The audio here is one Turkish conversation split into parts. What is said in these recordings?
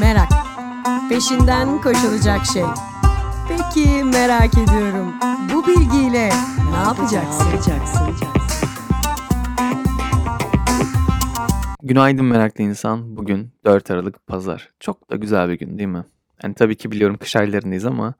Merak. Peşinden koşulacak şey. Peki merak ediyorum. Bu bilgiyle ne yapacaksın? Günaydın meraklı insan. Bugün 4 Aralık Pazar. Çok da güzel bir gün değil mi? Yani tabii ki biliyorum kış aylarındayız ama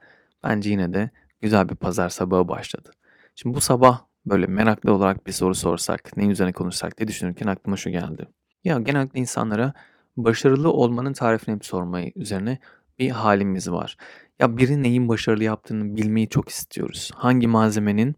bence yine de güzel bir pazar sabahı başladı. Şimdi bu sabah böyle meraklı olarak bir soru sorsak, ne üzerine konuşsak diye düşünürken aklıma şu geldi. Ya genellikle insanlara başarılı olmanın tarifini hep sormayı üzerine bir halimiz var. Ya biri neyin başarılı yaptığını bilmeyi çok istiyoruz. Hangi malzemenin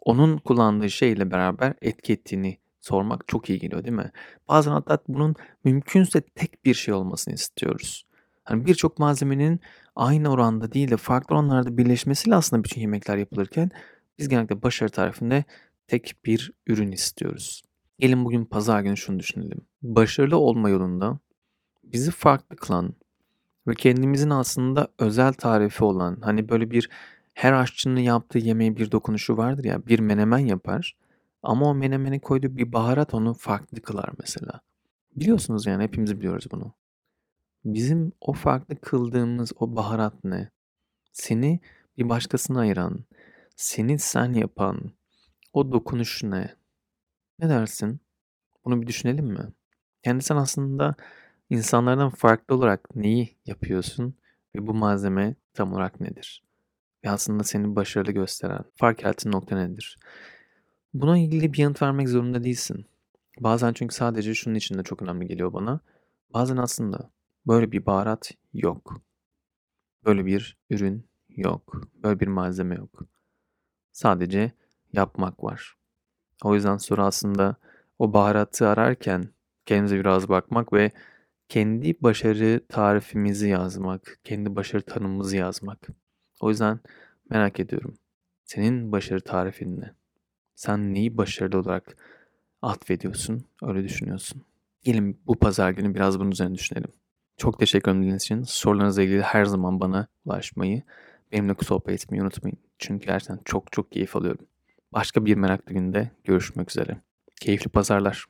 onun kullandığı şeyle beraber etki ettiğini sormak çok iyi geliyor değil mi? Bazen hatta bunun mümkünse tek bir şey olmasını istiyoruz. Hani birçok malzemenin aynı oranda değil de farklı oranlarda birleşmesiyle aslında bütün yemekler yapılırken biz genellikle başarı tarifinde tek bir ürün istiyoruz. Gelin bugün pazar günü şunu düşünelim. Başarılı olma yolunda bizi farklı kılan ve kendimizin aslında özel tarifi olan hani böyle bir her aşçının yaptığı yemeğe bir dokunuşu vardır ya bir menemen yapar ama o menemene koyduğu bir baharat onu farklı kılar mesela. Biliyorsunuz yani hepimiz biliyoruz bunu. Bizim o farklı kıldığımız o baharat ne? Seni bir başkasına ayıran, seni sen yapan o dokunuş ne? Ne dersin? Bunu bir düşünelim mi? Yani aslında insanlardan farklı olarak neyi yapıyorsun ve bu malzeme tam olarak nedir? Ve aslında seni başarılı gösteren, fark yaratan nokta nedir? Buna ilgili bir yanıt vermek zorunda değilsin. Bazen çünkü sadece şunun için de çok önemli geliyor bana. Bazen aslında böyle bir baharat yok. Böyle bir ürün yok. Böyle bir malzeme yok. Sadece yapmak var. O yüzden soru aslında o baharatı ararken kendimize biraz bakmak ve kendi başarı tarifimizi yazmak, kendi başarı tanımımızı yazmak. O yüzden merak ediyorum. Senin başarı tarifin ne? Sen neyi başarılı olarak atfediyorsun, öyle düşünüyorsun. Gelin bu pazar günü biraz bunun üzerine düşünelim. Çok teşekkür ederim için. Sorularınızla ilgili her zaman bana ulaşmayı, benimle sohbet etmeyi unutmayın. Çünkü gerçekten çok çok keyif alıyorum. Başka bir meraklı günde görüşmek üzere. Keyifli pazarlar.